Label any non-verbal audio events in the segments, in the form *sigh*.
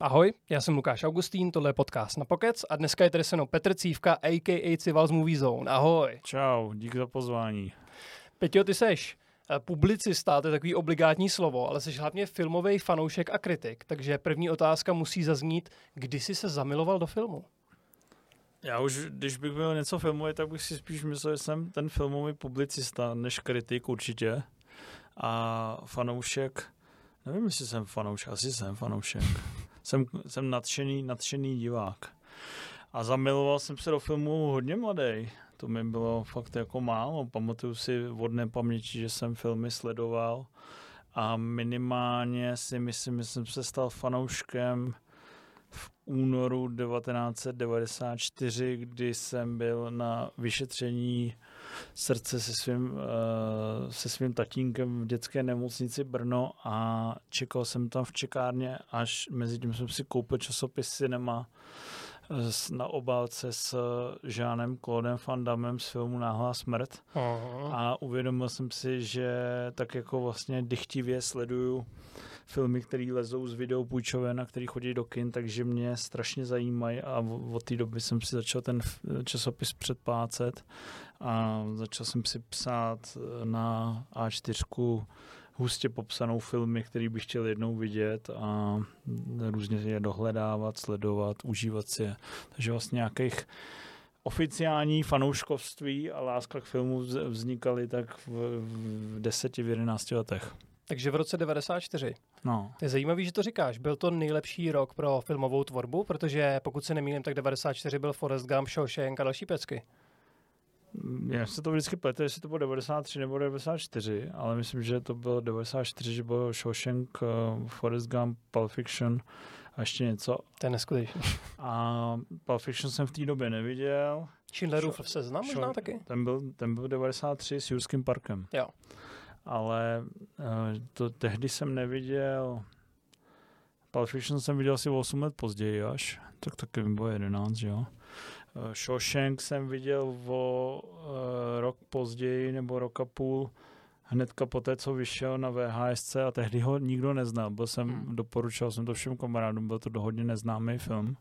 Ahoj, já jsem Lukáš Augustín, tohle je podcast na Pokec a dneska je tady se mnou Petr Cívka, a.k.a. Cival z Movie Zone. Ahoj. Čau, díky za pozvání. Peťo, ty seš eh, publicista, to je takový obligátní slovo, ale jsi hlavně filmový fanoušek a kritik, takže první otázka musí zaznít, kdy jsi se zamiloval do filmu? Já už, když bych byl něco filmový, tak bych si spíš myslel, že jsem ten filmový publicista, než kritik určitě. A fanoušek, nevím, jestli jsem fanoušek, asi jsem fanoušek. Jsem, jsem nadšený, nadšený divák. A zamiloval jsem se do filmu hodně mladý. To mi bylo fakt jako málo. Pamatuju si od nepaměti, že jsem filmy sledoval a minimálně si myslím, že jsem se stal fanouškem v únoru 1994, kdy jsem byl na vyšetření srdce se svým, uh, se svým tatínkem v dětské nemocnici Brno a čekal jsem tam v čekárně, až mezi tím jsem si koupil časopis Cinema na obálce s Žánem Claudem Van Damme z filmu Náhlá smrt. Aha. A uvědomil jsem si, že tak jako vlastně dychtivě sleduju filmy, které lezou z video půjčoven a které chodí do kin, takže mě strašně zajímají a od té doby jsem si začal ten časopis předpácet a začal jsem si psát na A4 hustě popsanou filmy, který bych chtěl jednou vidět a různě je dohledávat, sledovat, užívat si je. Takže vlastně nějakých oficiální fanouškovství a láska k filmu vznikaly tak v, v deseti, v jedenácti letech. Takže v roce 94. No. To je zajímavé, že to říkáš. Byl to nejlepší rok pro filmovou tvorbu, protože pokud se nemýlím, tak 94 byl Forrest Gump, Shawshank a další pecky. Já se to vždycky pletu, jestli to bylo 93 nebo 94, ale myslím, že to bylo 94, že byl Shawshank, uh, Forrest Gump, Pulp Fiction a ještě něco. To je neskutečný. *laughs* A Pulp Fiction jsem v té době neviděl. Schindlerův seznam možná taky? Ten byl, ten byl 93 s Jurským parkem. Jo ale uh, to tehdy jsem neviděl, Pulp Fiction jsem viděl asi 8 let později až, tak taky mi bylo 11, jo. Uh, Shawshank jsem viděl o uh, rok později, nebo rok a půl, hnedka po té, co vyšel na VHSC a tehdy ho nikdo neznal. Byl jsem, hmm. doporučoval jsem to všem kamarádům, byl to hodně neznámý film.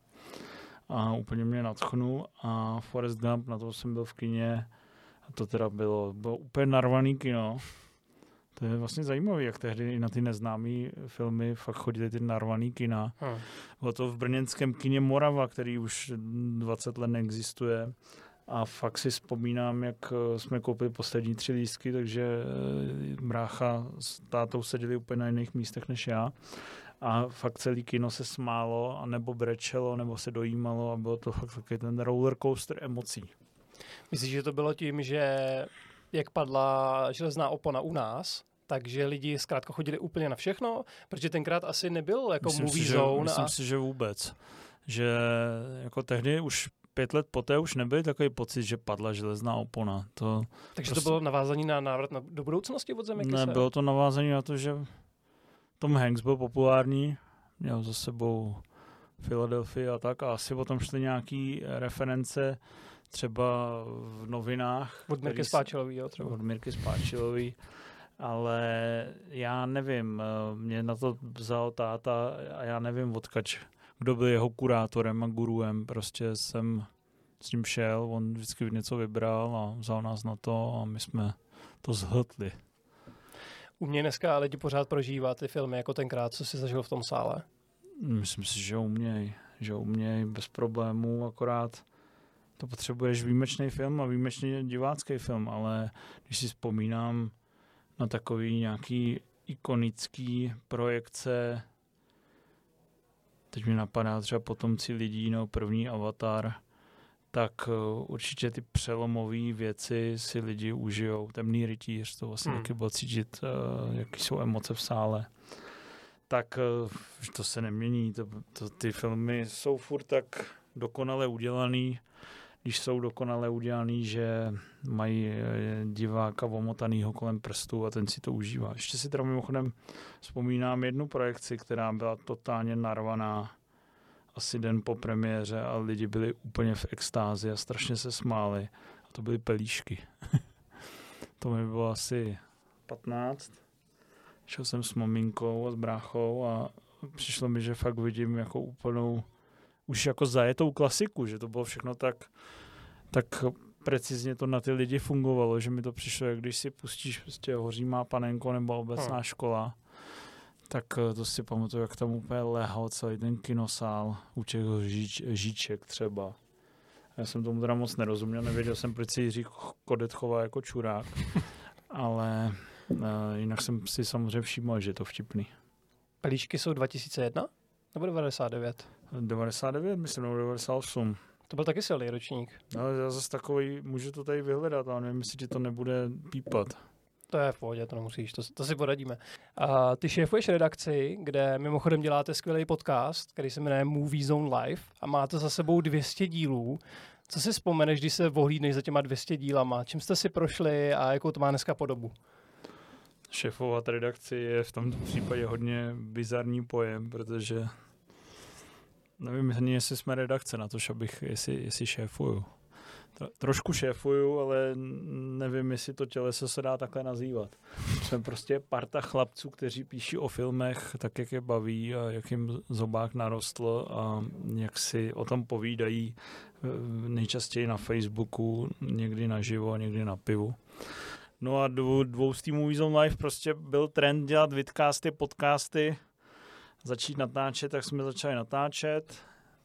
A úplně mě natchnul a Forrest Gump, na to jsem byl v kině. A to teda bylo, bylo úplně narvaný kino to je vlastně zajímavé, jak tehdy na ty neznámé filmy fakt chodili ty narvaný kina. Hmm. Bylo to v brněnském kině Morava, který už 20 let neexistuje. A fakt si vzpomínám, jak eh, jsme koupili poslední tři lístky, takže eh, brácha s tátou seděli úplně na jiných místech než já. A fakt celý kino se smálo, nebo brečelo, nebo se dojímalo a bylo to fakt takový ten roller coaster emocí. Myslíš, že to bylo tím, že jak padla železná opona u nás, takže lidi zkrátka chodili úplně na všechno, protože tenkrát asi nebyl jako myslím movie si, zone. Že, myslím a... si, že vůbec. Že jako tehdy už pět let poté už nebyl takový pocit, že padla železná opona. To Takže prostě... to bylo navázání na návrat na, do budoucnosti od země? Ne, bylo to navázání na to, že Tom Hanks byl populární, měl za sebou Philadelphia a tak a asi potom šly nějaký reference třeba v novinách. Od Mirky Spáčilový, jo, třeba. Od Mirky Spáčilový. Ale já nevím, eh, mě na to vzal táta a já nevím odkač, kdo byl jeho kurátorem a guruem. Prostě jsem s ním šel, on vždycky něco vybral a vzal nás na to a my jsme to zhltli. U mě dneska lidi pořád prožívá ty filmy jako tenkrát, co jsi zažil v tom sále? Myslím si, že uměj, že uměj bez problémů, akorát to potřebuješ výjimečný film a výjimečný divácký film, ale když si vzpomínám na takový nějaký ikonický projekce, teď mi napadá třeba potomci lidí, no první avatar, tak uh, určitě ty přelomové věci si lidi užijou. Temný rytíř, to vlastně hmm. taky bylo cítit, uh, jaký jsou emoce v sále. Tak uh, to se nemění, to, to, ty filmy jsou furt tak dokonale udělaný, když jsou dokonale udělaný, že mají eh, diváka omotanýho kolem prstů a ten si to užívá. Ještě si teda mimochodem vzpomínám jednu projekci, která byla totálně narvaná asi den po premiéře a lidi byli úplně v extázi a strašně se smáli. A to byly pelíšky. *laughs* to mi bylo asi 15. Šel jsem s maminkou a s bráchou a přišlo mi, že fakt vidím jako úplnou, už jako zajetou klasiku, že to bylo všechno tak, tak precizně to na ty lidi fungovalo, že mi to přišlo, jak když si pustíš prostě Hoří má panenko nebo obecná hmm. škola, tak eh, to si pamatuju, jak tam úplně lehal celý ten kinosál u těch žíč, žíček třeba. Já jsem tomu teda moc nerozuměl, nevěděl jsem, proč si Jiří Kodet chová jako čurák, *laughs* ale uh, jinak jsem si samozřejmě všiml, že je to vtipný. Pelíšky jsou 2001 nebo 99? 99, myslím, nebo 98. To byl taky silný ročník. No, já zase takový, můžu to tady vyhledat, ale nevím, jestli ti to nebude pípat. To je v pohodě, to nemusíš, to, to si poradíme. A ty šéfuješ redakci, kde mimochodem děláte skvělý podcast, který se jmenuje Movie Zone Live a máte za sebou 200 dílů. Co si vzpomeneš, když se vohlídneš za těma 200 dílama? Čím jste si prošli a jakou to má dneska podobu? Šéfovat redakci je v tomto případě hodně bizarní pojem, protože nevím ani, jestli jsme redakce na to, abych, jestli, jestli šéfuju. Trošku šéfuju, ale nevím, jestli to těleso se dá takhle nazývat. Jsme prostě parta chlapců, kteří píší o filmech tak, jak je baví a jak jim zobák narostl a jak si o tom povídají eh, nejčastěji na Facebooku, někdy naživo někdy na pivu. No a dvou, dvou z týmů Weasel Life prostě byl trend dělat vidcasty, podcasty, začít natáčet, tak jsme začali natáčet.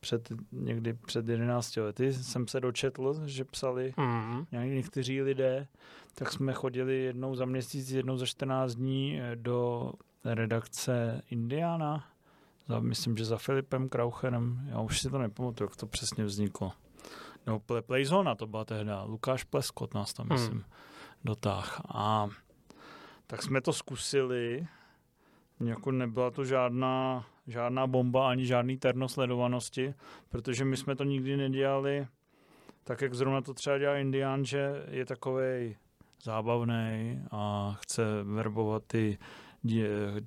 Před, někdy před 11 lety jsem se dočetl, že psali mm. někteří lidé, tak jsme chodili jednou za měsíc, jednou za 14 dní eh, do redakce Indiana, za, myslím, že za Filipem Kraucherem, já už si to nepamatuju, jak to přesně vzniklo. No, Playzona to byla tehda, Lukáš Pleskot nás tam, mm. myslím, dotáh. A tak jsme to zkusili, jako nebyla to žádná, žádná bomba ani žádný terno sledovanosti, protože my jsme to nikdy nedělali tak, jak zrovna to třeba dělá Indián, že je takový zábavný a chce verbovat ty,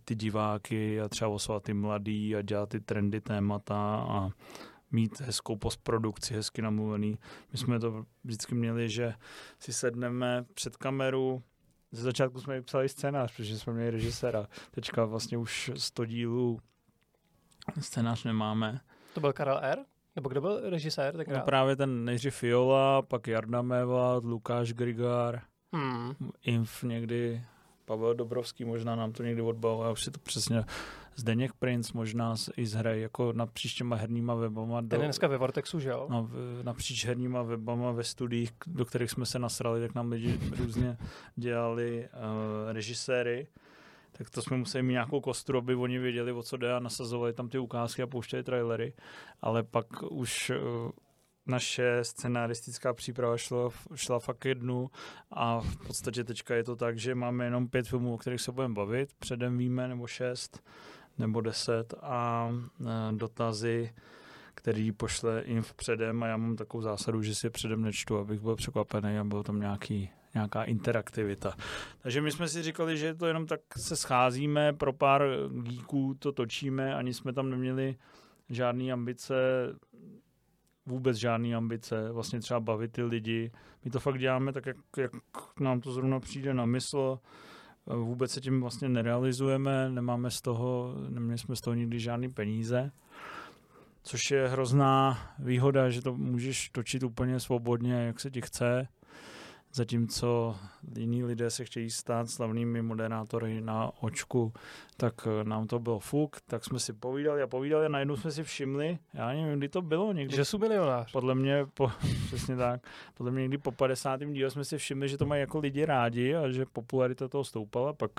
ty diváky a třeba osvat ty mladý a dělat ty trendy témata a mít hezkou postprodukci, hezky namluvený. My jsme to vždycky měli, že si sedneme před kameru, ze začátku jsme psali scénář, protože jsme měli režiséra. Teďka vlastně už 100 dílů scénář nemáme. To byl Karel R? Nebo kdo byl režisér? Tak no právě ten nejdřív Fiola, pak Jarda Mévat, Lukáš Grigár, hmm. Inf někdy, Pavel Dobrovský možná nám to někdy odbavil, já už si to přesně Zdeněk Prince možná i zhraje jako na příštěma herníma webama. Do, Ten je dneska ve Vortexu, že jo? No, napříč herníma webama ve studiích, do kterých jsme se nasrali, tak nám lidi různě dělali uh, režiséry tak to jsme museli mít nějakou kostru, aby oni věděli, o co jde a nasazovali tam ty ukázky a pouštěli trailery, ale pak už uh, naše scenaristická příprava šla, šla fakt jednu a v podstatě teďka je to tak, že máme jenom pět filmů, o kterých se budeme bavit, předem víme, nebo šest, nebo deset a e, dotazy, který pošle jim předem a já mám takovou zásadu, že si je předem nečtu, abych byl překvapený a byl tam nějaký, nějaká interaktivita. Takže my jsme si říkali, že to jenom tak se scházíme, pro pár geeků to točíme, ani jsme tam neměli žádné ambice, vůbec žádné ambice, vlastně třeba bavit ty lidi. My to fakt děláme tak, jak, jak nám to zrovna přijde na mysl, vůbec se tím vlastně nerealizujeme, nemáme z toho, neměli jsme z toho nikdy žádný peníze, což je hrozná výhoda, že to můžeš točit úplně svobodně, jak se ti chce zatímco jiní lidé se chtějí stát slavnými moderátory na očku, tak eh, nám to bylo fuk, tak jsme si povídali a povídali a najednou jsme si všimli, já nevím, kdy to bylo někdy. Že jsou milionář. Podle mě, po, *laughs* přesně tak, podle mě někdy po 50. díle jsme si všimli, že to mají jako lidi rádi a že popularita toho stoupala, pak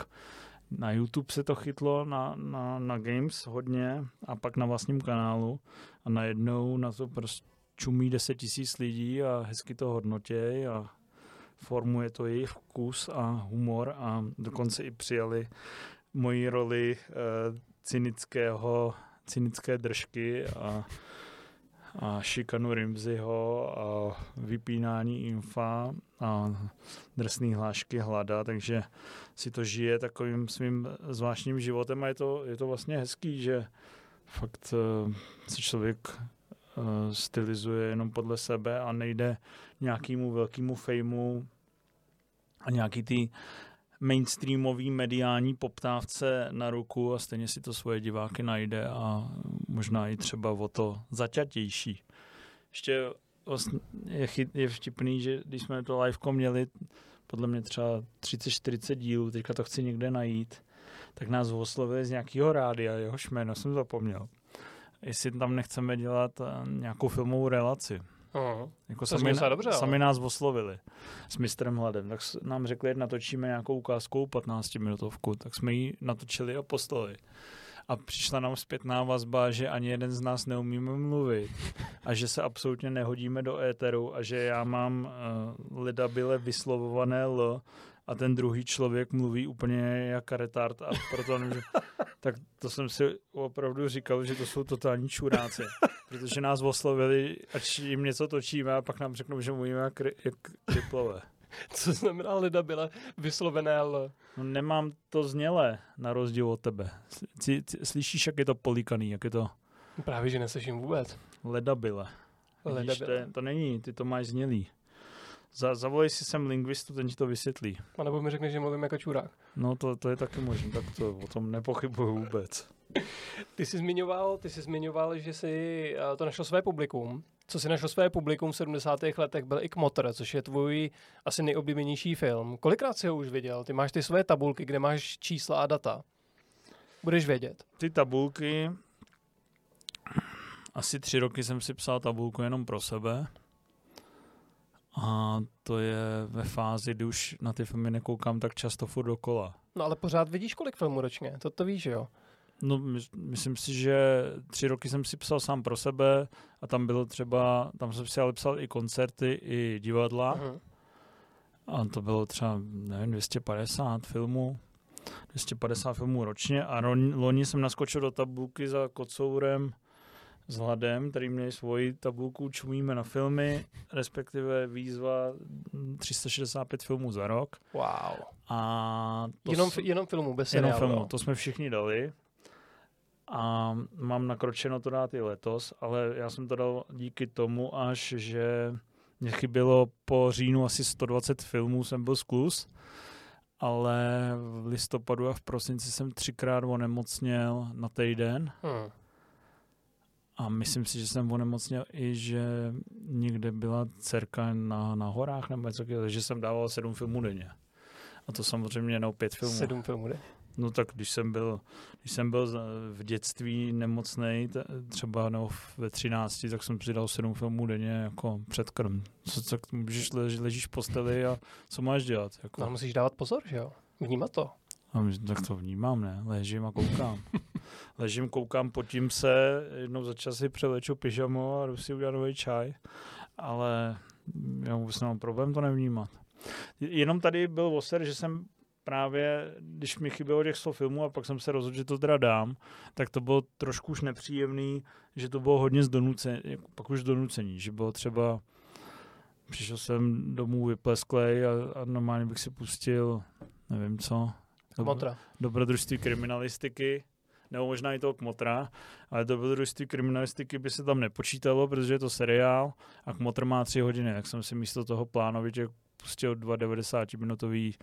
na YouTube se to chytlo, na, na, na Games hodně a pak na vlastním kanálu a najednou na to prostě čumí 10 tisíc lidí a hezky to hodnotějí a formuje to jejich vkus a humor a dokonce i přijali moji roli e, cynického, cynické držky a, a šikanu Rimziho a vypínání infa a drsný hlášky hlada, takže si to žije takovým svým zvláštním životem a je to, je to vlastně hezký, že fakt uh, se člověk uh, stylizuje jenom podle sebe a nejde nějakému velkému fejmu a nějaký ty mainstreamový mediální poptávce na ruku a stejně si to svoje diváky najde a možná i třeba o to zaťatější. Ještě je, chyt, je vtipný, že když jsme to liveko měli, podle mě třeba 30-40 dílů, teďka to chci někde najít, tak nás oslovili z nějakého rádia, jehož jméno jsem zapomněl. Jestli tam nechceme dělat eh, nějakou filmovou relaci. Uh-huh. Jako sami, dobře, sami nás oslovili s mistrem Hladem. Tak nám řekli, že natočíme nějakou ukázku 15 minutovku, tak jsme ji natočili a poslali. A přišla nám zpětná vazba, že ani jeden z nás neumíme mluvit a že se absolutně nehodíme do éteru a že já mám uh, lidabile vyslovované L a ten druhý člověk mluví úplně jak retard a proto nemůže... *laughs* tak to jsem si opravdu říkal, že to jsou totální čuráci, protože nás oslovili, ať jim něco točíme a pak nám řeknou, že mluvíme jak, jak kriplové. Co znamená lida byla vyslovené L? No nemám to znělé, na rozdíl od tebe. Slyšíš, jak je to polikaný, jak je to... Právě, že neslyším vůbec. Ledabile. Vidíš, to, to není, ty to máš znělý. Za, zavolej si sem lingvistu, ten ti to vysvětlí. A nebo mi řekne, že mluvím jako čurák. No to, to je taky možné, tak to o tom nepochybuju vůbec. Ty jsi zmiňoval, ty jsi zmiňoval, že jsi eh, to našel své publikum. Co si našel své publikum v 70. letech byl i Kmotr, což je tvůj asi nejoblíbenější film. Kolikrát jsi ho už viděl? Ty máš ty své tabulky, kde máš čísla a data. Budeš vědět. Ty tabulky, asi tři roky jsem si psal tabulku jenom pro sebe. A to je ve fázi, kdy už na ty filmy nekoukám tak často furt dokola. No ale pořád vidíš, kolik filmů ročně, to to víš, jo? No, my, myslím si, že tři roky jsem si psal sám pro sebe a tam bylo třeba, tam jsem si ale psal i koncerty, i divadla. Uh-huh. A to bylo třeba, nevím, 250 filmů. 250 filmů ročně a loni jsem naskočil do tabulky za kocourem s Hladem, který měli svoji tabulku Čumíme na filmy, respektive výzva 365 filmů za rok. Wow. A to jenom, s... jenom filmů, bez Jenom filmů, to jsme všichni dali. A mám nakročeno to dát i letos, ale já jsem to dal díky tomu až, že mě chybělo po říjnu asi 120 filmů, jsem byl zkus, ale v listopadu a v prosinci jsem třikrát onemocněl na týden. Hmm a myslím si, že jsem onemocněl i, že někde byla dcerka na, na horách nebo něco takového, že jsem dával sedm filmů denně. A to samozřejmě jenom pět filmů. Sedm filmů denně? No tak když jsem byl, když jsem byl v dětství nemocný, třeba no, ve 13, tak jsem si dal sedm filmů denně jako předkrm. Co, co můžeš lež, ležíš v posteli a co máš dělat? Jako. No musíš dávat pozor, že jo? Vnímat to. A tak to vnímám, ne? Ležím a koukám. *laughs* Ležím, koukám, potím se, jednou za čas si přeleču pyžamo a jdu si udělat nový čaj. Ale já vůbec nemám problém to nevnímat. Jenom tady byl oser, že jsem právě, když mi chybělo těch 100 filmů a pak jsem se rozhodl, že to teda dám, tak to bylo trošku už nepříjemný, že to bylo hodně z donucení, pak už donucení, že bylo třeba, přišel jsem domů vyplesklej a, a normálně bych si pustil, nevím co, Kmotra. Dobrodružství kriminalistiky, nebo možná i toho kmotra, ale dobrodružství kriminalistiky by se tam nepočítalo, protože je to seriál a kmotr má tři hodiny, tak jsem si místo toho plánovitě pustil dva 90 minutový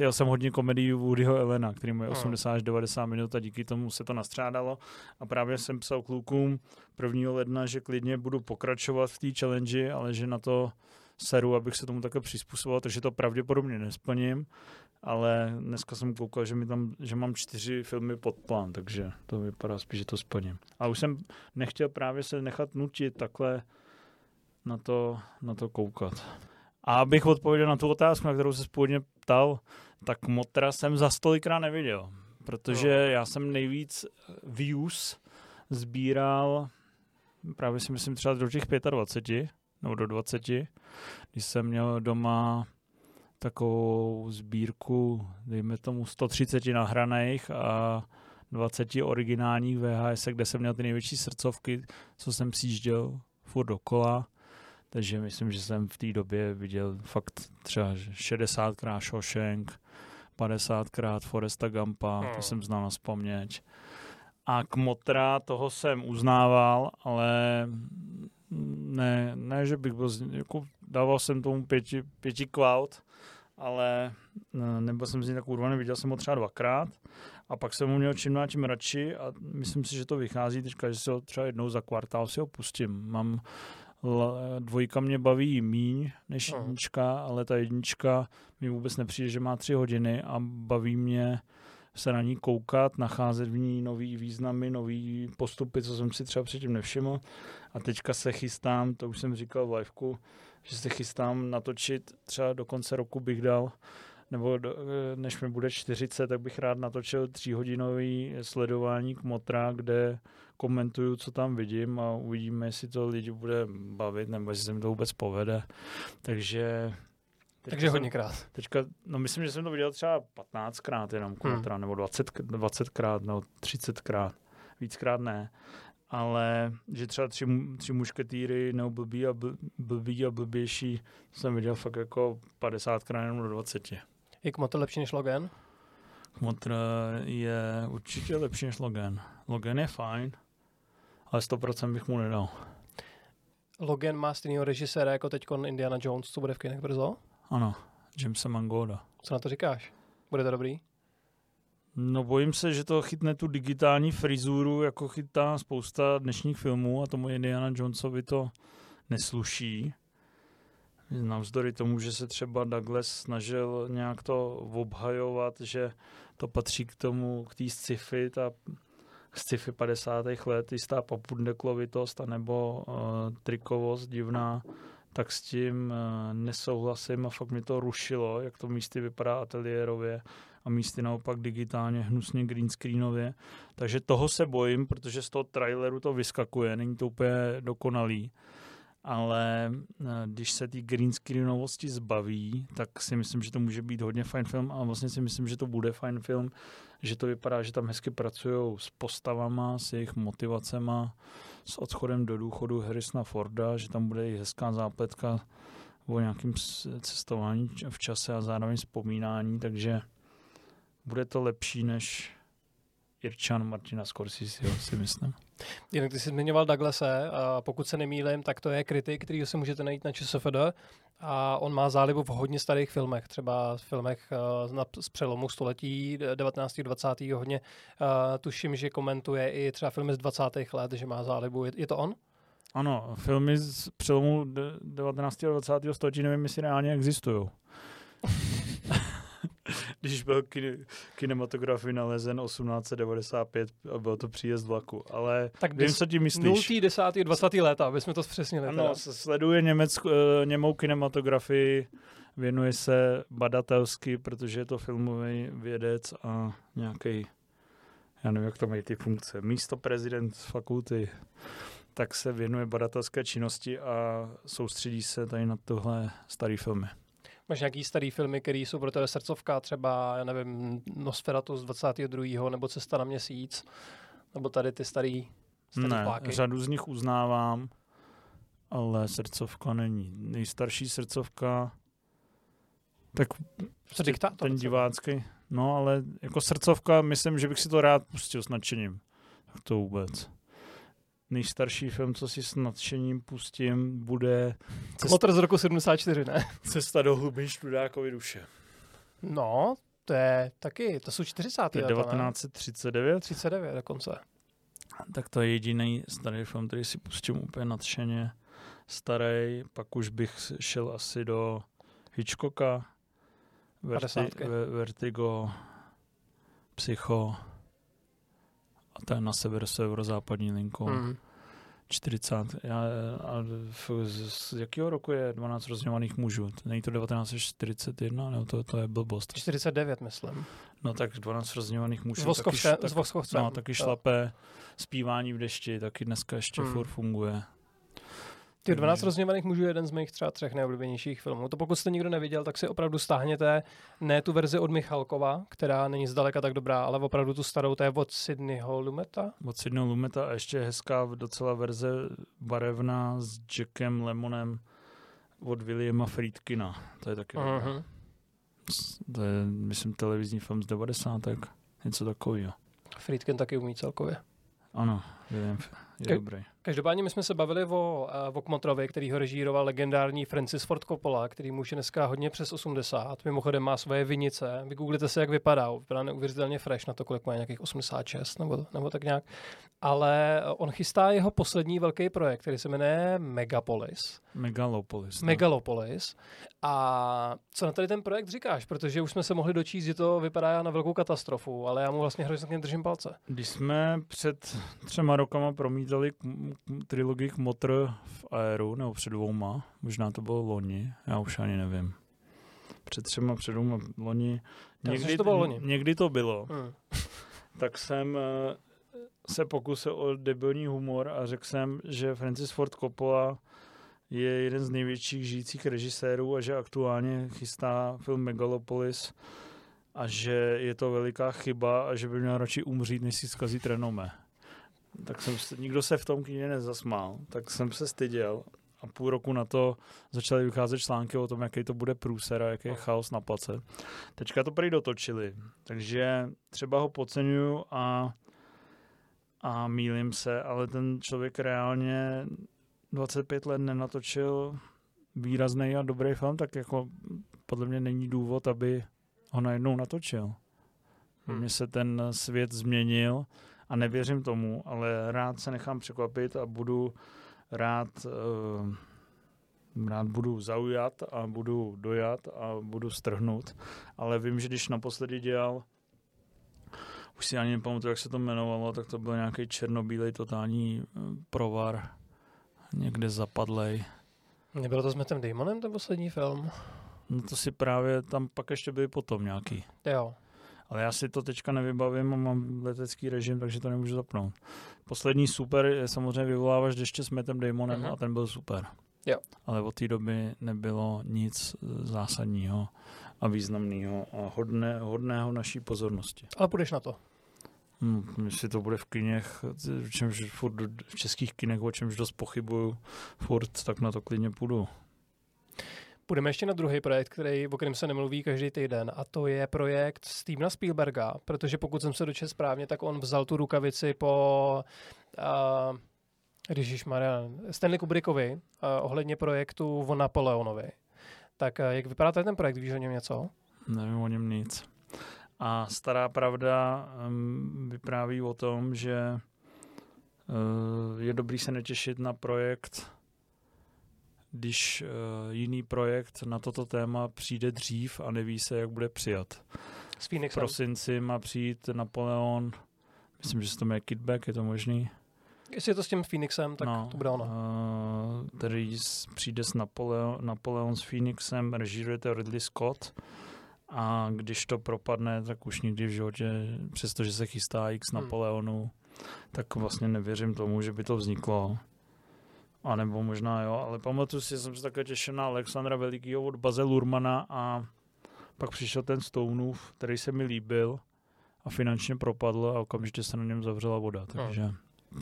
já jsem hodně komedii Woodyho Elena, který má 80 až 90 minut a díky tomu se to nastřádalo. A právě jsem psal klukům 1. ledna, že klidně budu pokračovat v té challenge, ale že na to seru, abych se tomu také přizpůsoboval, takže to pravděpodobně nesplním ale dneska jsem koukal, že, mi tam, že mám čtyři filmy pod plán, takže to vypadá spíš, že to splním. A už jsem nechtěl právě se nechat nutit takhle na to, na to koukat. A abych odpověděl na tu otázku, na kterou se spůvodně ptal, tak Motra jsem za stolikrát neviděl, protože no. já jsem nejvíc views sbíral právě si myslím třeba do těch 25 nebo do 20, když jsem měl doma takovou sbírku, dejme tomu 130 nahraných a 20 originálních VHS, kde jsem měl ty největší srdcovky, co jsem sjížděl furt dokola. Takže myslím, že jsem v té době viděl fakt třeba 60krát Shawshank, 50krát Foresta Gampa, to hmm. jsem znal na vzpomněť. A Kmotra, toho jsem uznával, ale ne, ne že bych byl, jako dával jsem tomu pěti, pěti cloud, ale eh, nebyl jsem z něj tak urvaný, viděl jsem ho třeba dvakrát a pak jsem mu měl čím dál tím radši a myslím si, že to vychází teďka, že si ho třeba jednou za kvartál si ho pustím. Mám dvojka mě baví míň než no. jednička, ale ta jednička mi vůbec nepřijde, že má tři hodiny a baví mě se na ní koukat, nacházet v ní nový významy, nový postupy, co jsem si třeba předtím nevšiml. A teďka se chystám, to už jsem říkal v liveku, že se chystám natočit, třeba do konce roku bych dal, nebo do, než mi bude 40, tak bych rád natočil tříhodinový sledování Kmotra, kde komentuju, co tam vidím a uvidíme, jestli to lidi bude bavit, nebo jestli se mi to vůbec povede. Takže takže hodněkrát. Teďka, no myslím, že jsem to viděl třeba 15krát jenom Kmotra, hmm. nebo 20, 20krát, nebo 30krát. Víckrát ne ale že třeba tři, tři mušketýry nebo blbý a, bl, blbý a blbější jsem viděl fakt jako 50 krát jenom do 20. Je Kmotr lepší než Logan? Kmotr je určitě lepší než Logan. Logan je fajn, ale 100% bych mu nedal. Logan má stejného režiséra jako teď Indiana Jones, co bude v kinech brzo? Ano, Jamesa Mangoda. Co na to říkáš? Bude to dobrý? No bojím se, že to chytne tu digitální frizuru, jako chytá spousta dnešních filmů a tomu Indiana Jonesovi to nesluší. Navzdory tomu, že se třeba Douglas snažil nějak to obhajovat, že to patří k tomu, k té sci-fi, ta sci-fi 50. let, jistá popundeklovitost anebo uh, trikovost divná, tak s tím uh, nesouhlasím a fakt mi to rušilo, jak to místy vypadá ateliérově a místy naopak digitálně hnusně green screenově. Takže toho se bojím, protože z toho traileru to vyskakuje, není to úplně dokonalý. Ale eh, když se ty green screenovosti zbaví, tak si myslím, že to může být hodně fajn film a vlastně si myslím, že to bude fajn film, že to vypadá, že tam hezky pracují s postavama, s jejich motivacema, s odchodem do důchodu Harrisona Forda, že tam bude i hezká zápletka o nějakém cestování v čase a zároveň vzpomínání, takže bude to lepší než Irčan Martina Scorsese, si myslím. Jinak ty jsi zmiňoval Douglase, a pokud se nemýlím, tak to je kritik, který si můžete najít na ČSFD a on má zálibu v hodně starých filmech, třeba v filmech uh, z přelomu století 19. 20. hodně. Uh, tuším, že komentuje i třeba filmy z 20. let, že má zálibu. Je, je to on? Ano, filmy z přelomu 19. a 20. století nevím, jestli reálně existují. *laughs* když byl kin- kinematograf vynalezen 1895 a byl to příjezd vlaku. Ale tak vím, co tím myslíš. 0. 10. 20. léta, aby jsme to zpřesnili. Ano, teda. sleduje německou, eh, němou kinematografii, věnuje se badatelsky, protože je to filmový vědec a nějaký, já nevím, jak to mají ty funkce, místo prezident fakulty, tak se věnuje badatelské činnosti a soustředí se tady na tohle starý filmy. Máš nějaký starý filmy, které jsou pro tebe srdcovka, třeba, já nevím, Nosferatu z 22. nebo Cesta na měsíc, nebo tady ty starý, starý Ne, pláky. řadu z nich uznávám, ale srdcovka není. Nejstarší srdcovka, tak Co diktátor, ten divácký. No, ale jako srdcovka, myslím, že bych si to rád pustil s nadšením. Tak to vůbec nejstarší film, co si s nadšením pustím, bude... Cesta... z roku 74, ne? Cesta do hlubin študákovi duše. No, to je taky, to jsou 40. To je 1939? 39 dokonce. Tak to je jediný starý film, který si pustím úplně nadšeně. Starý, pak už bych šel asi do Hitchcocka, Verti, Vertigo, Psycho, a to je na sever severozápadní linkou. Mm. 40. Já, a v, z, z jakého roku je 12 rozdělovaných mužů? Není to 1941? Nebo to, to je blbost? 49, myslím. No tak 12 rozdělovaných mužů. S, Voskovce, taky, tak, s Voskovcem. No, taky šlapé, zpívání v dešti, taky dneska ještě mm. furt funguje. Těch 12 rozměvaných mužů je jeden z mých třeba třech nejoblíbenějších filmů. To pokud jste nikdo neviděl, tak si opravdu stáhněte ne tu verzi od Michalkova, která není zdaleka tak dobrá, ale opravdu tu starou, to je od Sydneyho Lumeta. Od Sydneyho Lumeta a ještě hezká docela verze barevná s Jackem Lemonem od Williama Friedkina. To je taky uh-huh. To je, myslím, televizní film z 90. Něco takového. Friedkin taky umí celkově. Ano, William je dobrý. Každopádně my jsme se bavili o, uh, o Kmotrovi, který ho režíroval legendární Francis Ford Coppola, který mu už je dneska hodně přes 80. Mimochodem má svoje vinice. Vygooglite se, jak vypadá. Vypadá neuvěřitelně fresh na to, kolik má nějakých 86 nebo, nebo tak nějak. Ale eh, on chystá jeho poslední velký projekt, který se jmenuje Megapolis. Megalopolis. no. Megalopolis. A co na tady ten projekt říkáš? Protože už jsme se mohli dočíst, že to vypadá na velkou katastrofu, ale já mu vlastně hrozně držím palce. Když jsme před třema rokama promítali k- k- trilogii Kmotr v Aeru, nebo před dvouma, možná to bylo loni, já už ani nevím. Před třema, před dvouma loni. Že to bylo loni. někdy to bylo. Hmm. *laughs* tak jsem eh, se pokusil o debilní humor a řekl jsem, že Francis Ford Coppola je jeden z největších žijících režisérů a že aktuálně chystá film Megalopolis a že je to veliká chyba a že by měl radši umřít, než si zkazit renome. Tak jsem se, nikdo se v tom kyně nezasmál, tak jsem se styděl a půl roku na to začaly vycházet články o tom, jaký to bude průser a jaký je chaos na place. Teďka to prý dotočili, takže třeba ho podceňuju a, a mýlím se, ale ten člověk reálně 25 let nenatočil výrazný a dobrý film, tak jako podle mě není důvod, aby ho najednou natočil. Hmm. Mně se ten svět změnil a nevěřím tomu, ale rád se nechám překvapit a budu rád, uh, rád budu zaujat a budu dojat a budu strhnout. Ale vím, že když naposledy dělal už si ani nepamatuju, jak se to jmenovalo, tak to byl nějaký černobílej totální eh, provar, někde zapadlej. Nebylo to s Mattem Damonem ten poslední film? No to si právě, tam pak ještě byly potom nějaký. Jo. Ale já si to teďka nevybavím a mám letecký režim, takže to nemůžu zapnout. Poslední super je samozřejmě vyvoláváš deště s Mattem Damonem Mhm. a ten byl super. Jo. Ale od té doby nebylo nic zásadního a významného a hodné, hodného naší pozornosti. Ale půjdeš na to. Hmm, jestli to bude v kiněch, v, čemž furt, v českých kinech, o čemž dost pochybuju, furt, tak na to klidně půjdu. Půjdeme ještě na druhý projekt, který, o kterém se nemluví každý týden, a to je projekt Stevena Spielberga, protože pokud jsem se dočetl správně, tak on vzal tu rukavici po uh, Maria, Stanley Kubrickovi uh, ohledně projektu o Napoleonovi. Tak uh, jak vypadá ten projekt, víš o něm něco? Nevím o něm nic. A stará pravda vypráví o tom, že uh, je dobrý se netěšit na projekt, když uh, jiný projekt na toto téma přijde dřív a neví se, jak bude přijat. S V prosinci má přijít Napoleon, myslím, že se to jmenuje Kidback, je to možný? Jestli je to s tím Phoenixem, tak no, to bude ono. Uh, který s- přijde s Napoleon, Napoleon s Phoenixem, režíruje to Ridley Scott a když to propadne, tak už nikdy v životě, přestože se chystá x Hmm. Napoleonu, tak vlastně nevěřím tomu, že by to vzniklo. A nebo možná jo, ale pamatuju si, že jsem se také těšil na Alexandra Velikýho od Baze Lurmana a pak přišel ten Stoneův, který se mi líbil a finančně propadl a okamžitě se na něm zavřela voda, takže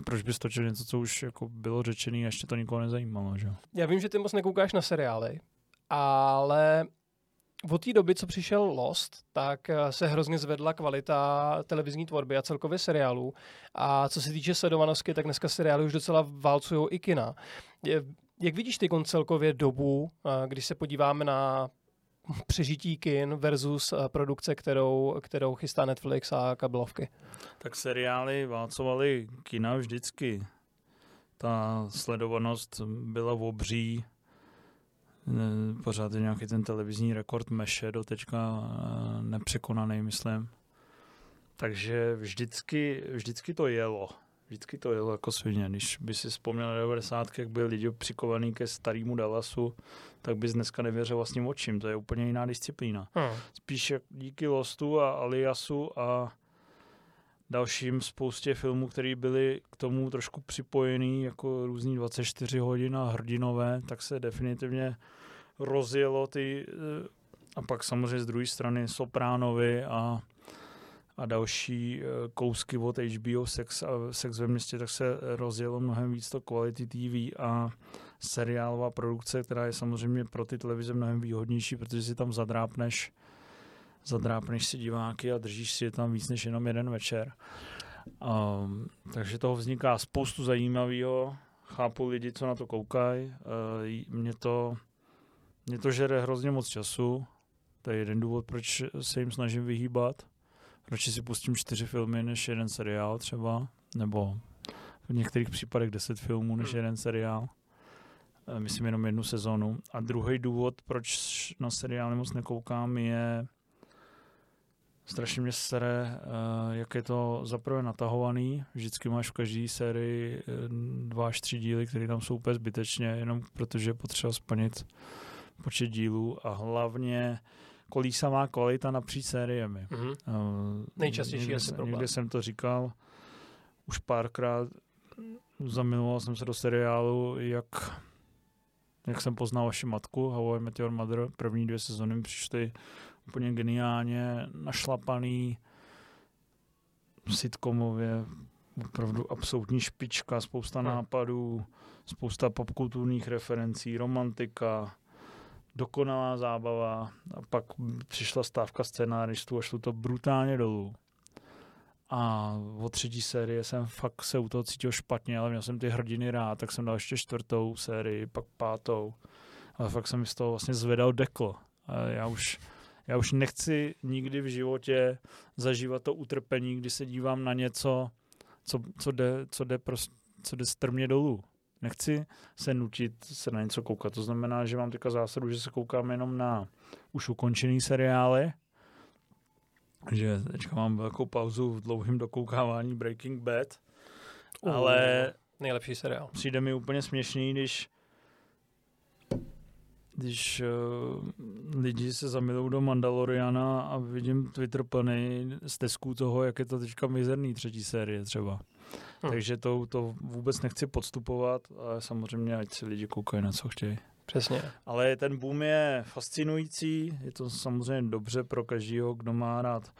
proč bys točil něco, co už jako bylo řečený a ještě to nikoho nezajímalo, že? Já vím, že ty moc nekoukáš na seriály, ale od té doby, co přišel Lost, tak eh, se hrozně zvedla kvalita televizní tvorby a celkově seriálů. A co se týče sledovanosti, tak dneska seriály už docela válcují i kina. Jak vidíš ty celkově dobu, eh, když se podíváme na přežití kin versus eh, produkce, kterou, kterou chystá Netflix a kabelovky? Tak seriály válcovaly kina vždycky. Ta sledovanost byla obří. Pořád je nějaký ten televizní rekord Meše do teďka eh, nepřekonaný, myslím. Takže vždycky, vždycky to jelo. Vždycky to jelo jako svině. Když by si vzpomněl na 90. jak byli lidi přikovaný ke starému Dallasu, tak bys dneska nevěřil vlastním očím. To je úplně jiná disciplína Hmm. spíš díky Lostu a Aliasu a dalším spoustě filmů, které byly k tomu trošku připojený jako různý 24 hodin a hrdinové, tak se definitivně rozjelo ty eh, a pak samozřejmě z druhé strany Sopránovi a a další eh, kousky od HBO Sex, a Sex ve městě, tak se rozjelo mnohem víc to quality TV a seriálová produkce, která je samozřejmě pro ty televize mnohem výhodnější, protože si tam zadrápneš zadrápneš si diváky a držíš si je tam víc než jenom jeden večer. Um, takže toho vzniká spoustu zajímavého. Chápu lidi, co na to koukají. Uh, mě to, mě to žere hrozně moc času. To je jeden důvod, proč se jim snažím vyhýbat. Proč si pustím čtyři filmy než jeden seriál třeba. Nebo v některých případech deset filmů než jeden seriál. Uh, myslím jenom jednu sezonu. A druhý důvod, proč na seriály moc nekoukám, je strašně mě sere, uh, jak je to zaprvé natahovaný. Vždycky máš v každé sérii eh, dva až tři díly, které tam jsou úplně zbytečně, jenom protože je potřeba splnit počet dílů a hlavně kolísavá kvalita napříč sériemi. Mm-hmm. Uh, Nejčastější někde, asi problém. Někde jsem to říkal už párkrát, zamiloval jsem se do seriálu, jak jak jsem poznal vaši matku, How I Met Your Mother, první dvě sezóny přišly úplně geniálně našlapaný, sitcomově, opravdu absolutní špička, spousta hmm. nápadů, spousta popkulturních referencí, romantika, dokonalá zábava a pak přišla stávka scénáristů a šlo to brutálně dolů. A o třetí série jsem fakt se u toho cítil špatně, ale měl jsem ty hrdiny rád, tak jsem dal ještě čtvrtou sérii, pak pátou. Ale fakt jsem mi z toho vlastně zvedal deklo. A já už já už nechci nikdy v životě zažívat to utrpení, kdy se dívám na něco, co, co, jde, co, jde prost, co jde strmě dolů. Nechci se nutit se na něco koukat. To znamená, že mám teďka zásadu, že se koukám jenom na už ukončený seriály, že teďka mám velkou pauzu v dlouhém dokoukávání Breaking Bad, uh, ale nejlepší seriál. Přijde mi úplně směšný, když když uh, lidi se zamilují do Mandaloriana a vidím Twitter plný stezků toho, jak je to teďka mizerný třetí série třeba. Hmm. Takže to, to vůbec nechci podstupovat, ale samozřejmě ať si lidi koukají na co chtějí. Přesně. Ale ten boom je fascinující, je to samozřejmě dobře pro každého, kdo má rád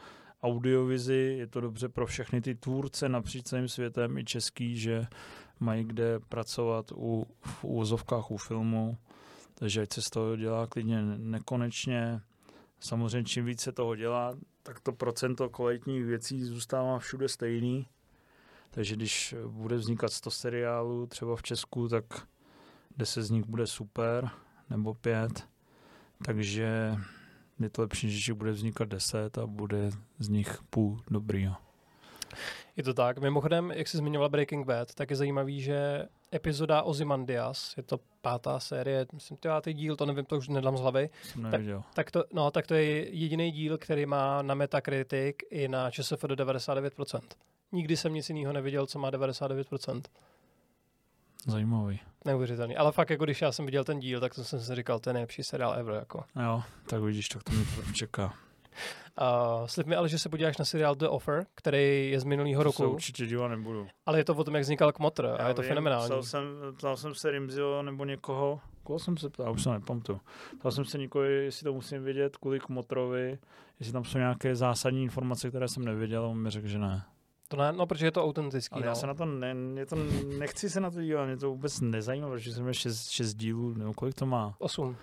audiovizi, je to dobře pro všechny ty tvůrce napříč celým světem i český, že mají kde pracovat u, v úvozovkách u filmu takže ať se z toho dělá klidně nekonečně. Samozřejmě čím více toho dělá, tak to procento kvalitních věcí zůstává všude stejný. Takže když bude vznikat 100 seriálů třeba v Česku, tak 10 z nich bude super, nebo 5. Takže je to lepší, že bude vznikat 10 a bude z nich půl dobrýho. Je to tak. Mimochodem, jak jsi zmiňoval Breaking Bad, tak je zajímavý, že epizoda Ozymandias, je to pátá série, myslím, ty díl, to nevím, to už nedám z hlavy. Tak, tak, to, no, tak to je jediný díl, který má na Metacritic i na ČSF do 99%. Nikdy jsem nic jiného neviděl, co má 99%. Zajímavý. Neuvěřitelný. Ale fakt, jako když já jsem viděl ten díl, tak to jsem si říkal, to je nejlepší seriál ever. Jako. Jo, tak vidíš, tak to mě čeká. Uh, slib mi ale, že se podíváš na seriál The Offer, který je z minulého roku. To určitě dívat nebudu. Ale je to o tom, jak vznikal Kmotr Já a je to vím, fenomenální. Ptal jsem, ptal jsem se Rimzio nebo někoho, koho jsem se ptal, už se nepamatuju. Ptal jsem se někoho, jestli to musím vědět kvůli Kmotrovi, jestli tam jsou nějaké zásadní informace, které jsem nevěděl, a on mi řekl, že ne. To ne, no, protože je to autentický. Ale no. já se na to, ne, mě to, *laughs* nechci se na to dívat, mě to vůbec nezajímá, protože jsem 6, 6 dílů, nebo kolik to má? 8.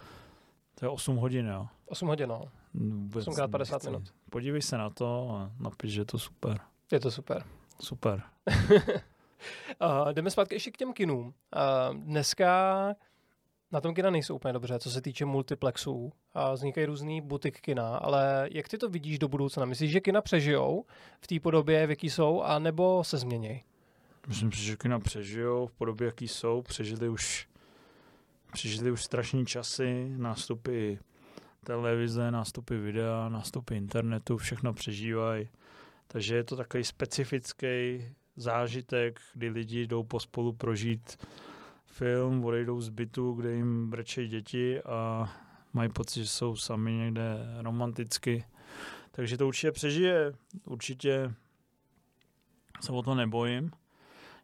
To je 8 hodin, jo? 8 hodin, no. Vůbec 8 50 nechci. minut. Podívej se na to a napiš, že je to super. Je to super. Super. uh, *laughs* jdeme zpátky ještě k těm kinům. Uh, dneska na tom kina nejsou úplně dobře, co se týče multiplexů. A vznikají různý butik kina, ale jak ty to vidíš do budoucna? Myslíš, že kina přežijou v té podobě, v jaký jsou, anebo se změní? Myslím si, že kina přežijou v podobě, jaký jsou. Přežili už, přežili už strašní časy, nástupy televize, nástupy videa, nástupy internetu, všechno přežívají. Takže je to takový specifický zážitek, kdy lidi jdou pospolu prožít film, odejdou z bytu, kde jim brečejí děti a mají pocit, že jsou sami někde romanticky. Takže to určitě přežije, určitě se o to nebojím.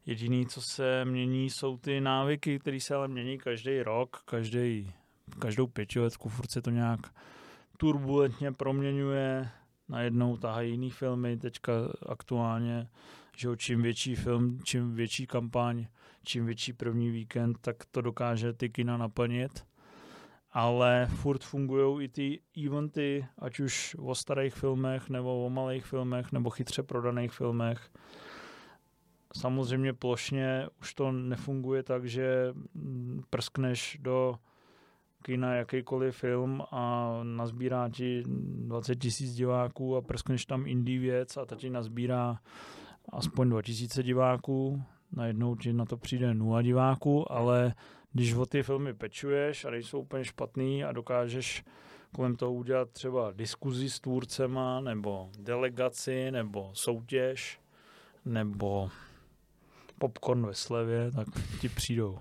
Jediný, co se mění, jsou ty návyky, které se ale mění každý rok, každý, každou pětiletku, furt se to nějak turbulentně proměňuje, najednou tahají jiný filmy, teďka aktuálně, že čím větší film, čím větší kampaň, čím větší první víkend, tak to dokáže ty kina naplnit. Ale furt fungují i ty eventy, ať už o starých filmech, nebo o malých filmech, nebo chytře prodaných filmech. samozřejmě plošně už to nefunguje tak, že prskneš do kina jakýkoliv film a nazbírá ti 20 tisíc diváků a prskneš tam indie věc a ta ti nazbírá aspoň 2000 diváků, najednou ti na to přijde nula diváků, ale když o ty filmy pečuješ a nejsou úplně špatný a dokážeš kolem toho udělat třeba diskuzi s tvůrcema, nebo delegaci, nebo soutěž, nebo popcorn ve slevě, tak ti přijdou.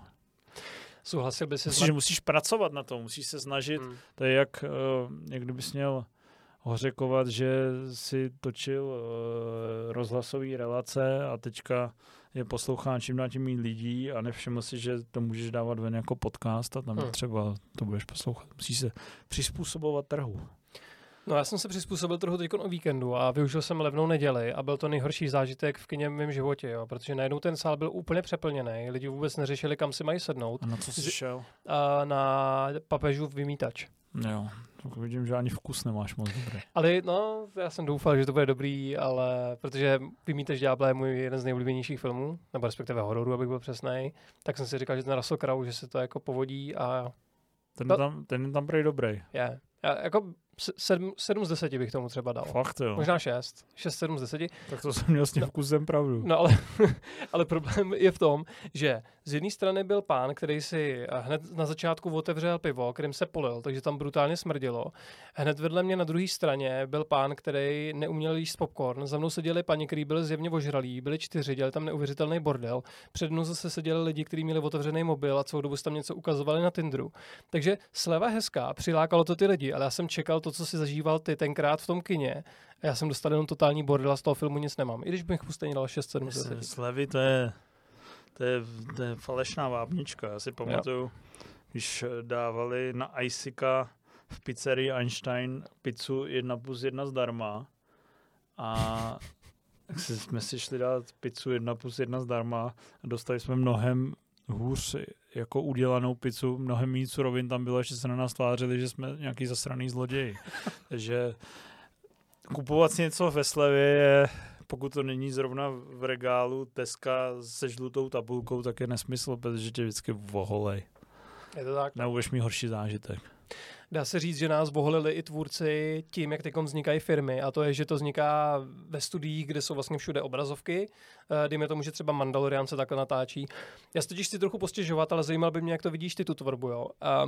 Souhlasil by si... Musíš, zna... musíš pracovat na tom, musíš se snažit. Hmm. To je jak, uh, jak kdybys měl hořekovat, že si točil uh, rozhlasové relace a teďka je poslouchá čím dál tím lidí a nevšiml si, že to můžeš dávat ven jako podcast a tam hmm. třeba to budeš poslouchat. Musíš se přizpůsobovat trhu. No já jsem se přizpůsobil trochu teď o víkendu a využil jsem levnou neděli a byl to nejhorší zážitek v kině v mém životě, jo, protože najednou ten sál byl úplně přeplněný, lidi vůbec neřešili, kam si mají sednout. A na co jsi šel? A na papežu vymítač. Jo, tak vidím, že ani vkus nemáš moc dobrý. Ale no, já jsem doufal, že to bude dobrý, ale protože Vymítač ďábla je můj jeden z nejoblíbenějších filmů, nebo respektive hororu, abych byl přesný, tak jsem si říkal, že ten Russell Crowe, že se to jako povodí a... Ten, no, tam, ten je tam prý dobrý. Je. Já, jako sedm, sedm z deseti bych tomu třeba dal. Fakt jo. Možná šest. Šest, sedm z deseti. Tak to jsem měl s tím no, vkusem pravdu. No ale, *laughs* ale problém je v tom, že z jedné strany byl pán, který si hned na začátku otevřel pivo, kterým se polil, takže tam brutálně smrdilo. Hned vedle mě na druhé straně byl pán, který neuměl jíst popcorn. Za mnou seděli paní, který byli zjevně ožralí, byli čtyři, dělali tam neuvěřitelný bordel. Před mnou zase seděli lidi, kteří měli otevřený mobil a celou dobu tam něco ukazovali na Tinderu. Takže sleva hezká, přilákalo to ty lidi, ale já jsem čekal to, co si zažíval ty tenkrát v tom kině. A já jsem dostal jenom totální bordel a z toho filmu nic nemám. I když bych mu stejně dal 6-7 Slevy to je to je, to je falešná vábnička. Já si pamatuju, jo. když dávali na Icika v pizzerii Einstein pizzu jedna plus jedna zdarma a tak jsme si šli dát pizzu jedna plus jedna zdarma a dostali jsme mnohem hůř jako udělanou pizzu, mnohem méně surovin tam bylo, že se na nás tvářili, že jsme nějaký zasraný zloděj. *laughs* Takže kupovat si něco ve slevě je pokud to není zrovna v regálu Teska se žlutou tabulkou, tak je nesmysl, protože tě vždycky voholej. Je to tak? Nebudeš mít horší zážitek. Dá se říct, že nás voholili i tvůrci tím, jak teď vznikají firmy a to je, že to vzniká ve studiích, kde jsou vlastně všude obrazovky. Eh, dejme tomu, že třeba Mandalorian se takhle natáčí. Já se totiž chci trochu postěžovat, ale zajímal by mě, jak to vidíš ty tu tvorbu. Jo? A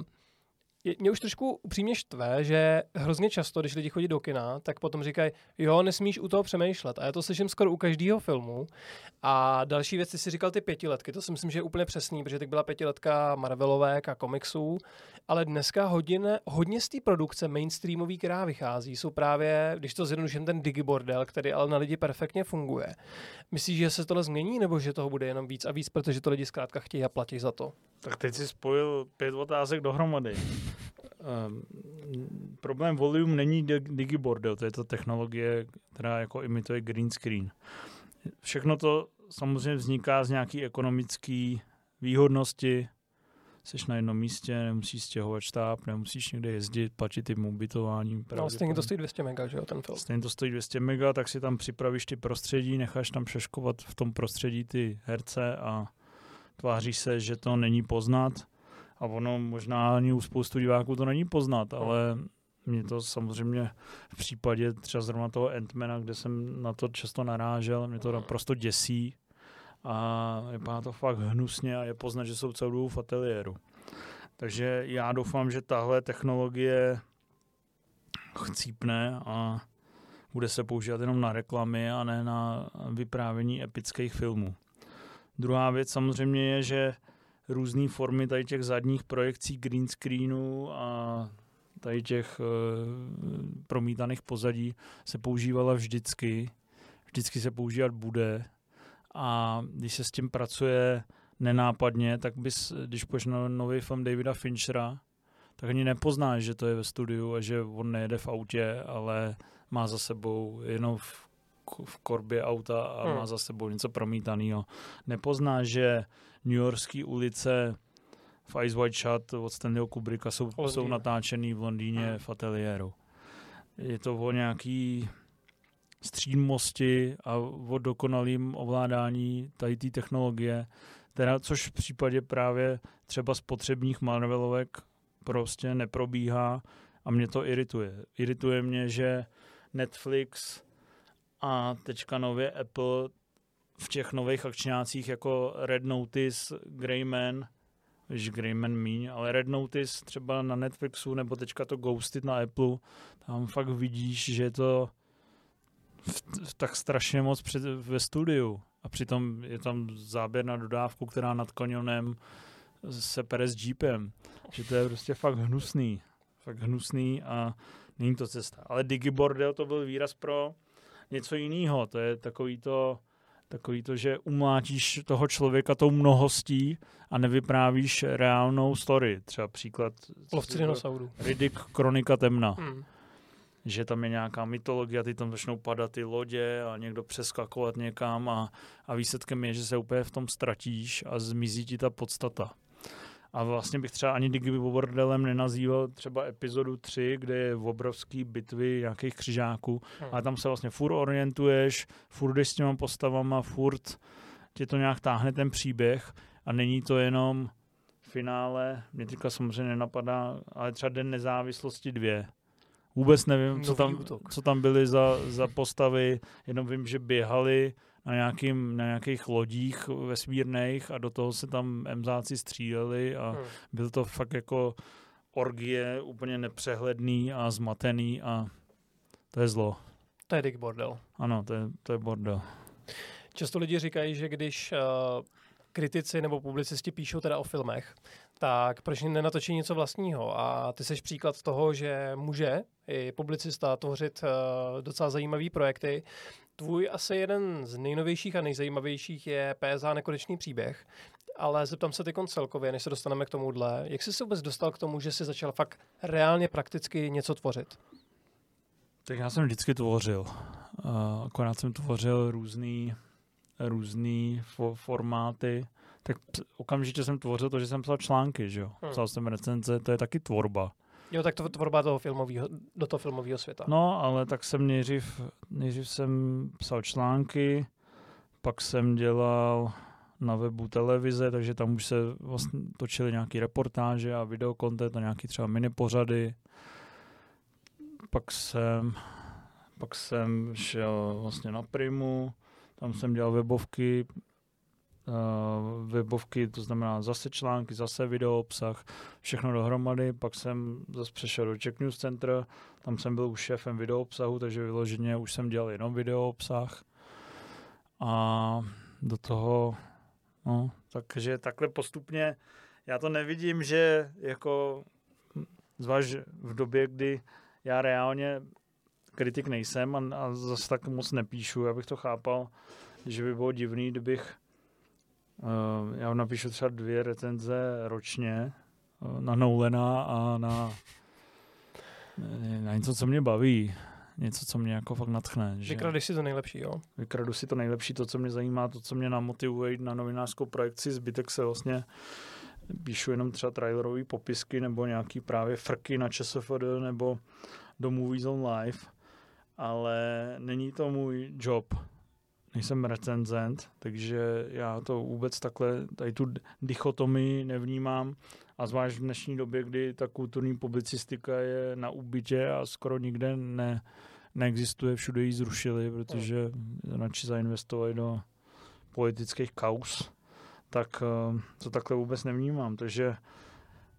mě už trošku upřímně štve, že hrozně často, když lidi chodí do kina, tak potom říkají, jo, nesmíš u toho přemýšlet. A já to slyším skoro u každého filmu. A další věci si říkal ty pětiletky, to si myslím, že je úplně přesný, protože teď byla pětiletka Marvelovek a komiksů, ale dneska hodně, hodně z té produkce mainstreamový, která vychází, jsou právě, když to zjednoduším, ten digibordel, který ale na lidi perfektně funguje. Myslíš, že se tohle změní, nebo že toho bude jenom víc a víc, protože to lidi zkrátka chtějí a platí za to? Tak teď si spojil pět otázek dohromady. Um, problém volume není digibordel, to je ta technologie, která jako imituje green screen. Všechno to samozřejmě vzniká z nějaký ekonomické výhodnosti. Jsi na jednom místě, nemusíš stěhovat štáb, nemusíš někde jezdit, platit tím ubytování. No, stejně to stojí 200 mega, že jo, ten film. Stejně to stojí 200 mega, tak si tam připravíš ty prostředí, necháš tam přeškovat v tom prostředí ty herce a tváří se, že to není poznat a ono možná ani u spoustu diváků to není poznat, ale mě to samozřejmě v případě třeba zrovna toho Antmana, kde jsem na to často narážel, mě to naprosto děsí a vypadá to fakt hnusně a je poznat, že jsou celou dobu v ateliéru. Takže já doufám, že tahle technologie chcípne a bude se používat jenom na reklamy a ne na vyprávění epických filmů. Druhá věc samozřejmě je, že různé formy tady těch zadních projekcí green screenu a tady těch e, promítaných pozadí se používala vždycky. Vždycky se používat bude. A když se s tím pracuje nenápadně, tak bys, když půjdeš na nový film Davida Finchera, tak ani nepoznáš, že to je ve studiu a že on nejede v autě, ale má za sebou jenom v v korbě auta a hmm. má za sebou něco promítaného. Nepozná, že New Yorkské ulice v Ice White Shot od Stanleyho Kubricka jsou, jsou natáčený v Londýně v ateliéru. Je to o nějaký střídmosti a o dokonalým ovládání tady té technologie, teda, což v případě právě třeba spotřebních Marvelovek prostě neprobíhá a mě to irituje. Irituje mě, že Netflix a teďka nově Apple v těch nových akčňácích jako Red Notice, Greyman, když Greyman míň, ale Red Notice třeba na Netflixu nebo teďka to Ghosted na Apple, tam fakt vidíš, že je to v, v tak strašně moc před, ve studiu a přitom je tam záběr na dodávku, která nad kanionem se pere s jeepem. Že to je prostě fakt hnusný. Fakt hnusný a není to cesta. Ale Digibordel to byl výraz pro něco jiného. To je takový to, takový to, že umlátíš toho člověka tou mnohostí a nevyprávíš reálnou story. Třeba příklad... Lovci dinosaurů. Riddick, Kronika temna. Hmm. Že tam je nějaká mytologie, ty tam začnou padat ty lodě a někdo přeskakovat někam a, a výsledkem je, že se úplně v tom ztratíš a zmizí ti ta podstata. A vlastně bych třeba ani Digi bordelem nenazýval třeba epizodu 3, kde je obrovský bitvy nějakých křižáků, hmm. ale tam se vlastně furt orientuješ, furt jdeš s těma postavama, furt tě to nějak táhne ten příběh a není to jenom finále, mě teďka samozřejmě nenapadá, ale třeba Den nezávislosti dvě. Vůbec nevím, co tam, co tam byly za, za postavy, jenom vím, že běhali, na, nějakým, na nějakých lodích vesmírných a do toho se tam emzáci stříleli a hmm. byl to fakt jako orgie, úplně nepřehledný a zmatený a to je zlo. To je Dick Bordel. Ano, to je, to je bordel. Často lidi říkají, že když uh, kritici nebo publicisti píšou teda o filmech, tak proč nenatočí něco vlastního? A ty jsi příklad toho, že může i publicista tvořit uh, docela zajímavé projekty. Tvůj asi jeden z nejnovějších a nejzajímavějších je PSA Nekonečný příběh, ale zeptám se teď celkově, než se dostaneme k tomuhle. Jak jsi se vůbec dostal k tomu, že jsi začal fakt reálně prakticky něco tvořit? Tak já jsem vždycky tvořil. Uh, akorát jsem tvořil různý, různý fo- formáty. Tak okamžitě jsem tvořil to, že jsem psal články, že jo. Hmm. Psal jsem recenze, to je taky tvorba. Jo, tak to tvorba toho filmového, do toho filmového světa. No, ale tak jsem nejdřív, nejdřív jsem psal články, pak jsem dělal na webu televize, takže tam už se vlastně točily nějaké reportáže a videokontent a nějaký třeba mini pořady. Pak jsem, pak jsem šel vlastně na Primu, tam jsem dělal webovky, webovky, to znamená zase články, zase video obsah, všechno dohromady. Pak jsem zase přešel do Czech News Center, tam jsem byl už šéfem video obsahu, takže vyloženě už jsem dělal jenom video obsah. A do toho, no, takže takhle postupně, já to nevidím, že jako, zvlášť v době, kdy já reálně kritik nejsem a, a zase tak moc nepíšu, abych to chápal, že by bylo divný, kdybych já napíšu třeba dvě recenze ročně uh, na Nolena a na, na něco, co mě baví. Něco, co mě jako fakt natchne. Že Vykradeš si to nejlepší, jo? Vykradu si to nejlepší, to, co mě zajímá, to, co mě namotivuje jít na novinářskou projekci. Zbytek se vlastně píšu jenom třeba trailerové popisky nebo nějaký právě frky na ČSFD nebo do Movies on Live, ale není to můj job nejsem recenzent, takže já to vůbec takhle, tady tu dichotomii nevnímám. A zvlášť v dnešní době, kdy ta kulturní publicistika je na úbytě a skoro nikde ne, neexistuje, všude ji zrušili, protože radši zainvestovali do politických kaus, tak eh, to takhle vůbec nevnímám, takže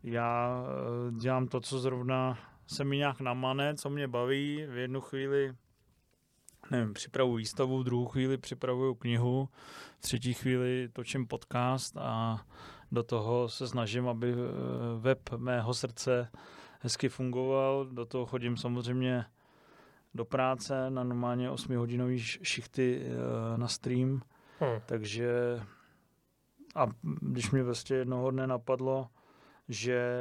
já eh, dělám to, co zrovna se mi nějak namane, co mě baví, v jednu chvíli nevím, připravuju výstavu, v druhou chvíli připravuju knihu, v třetí chvíli točím podcast a do toho se snažím, aby eh, web mého srdce hezky fungoval. Do toho chodím samozřejmě do práce na normálně 8-hodinový šichty eh, na stream, hmm. takže a když mě vlastně jednoho dne napadlo, že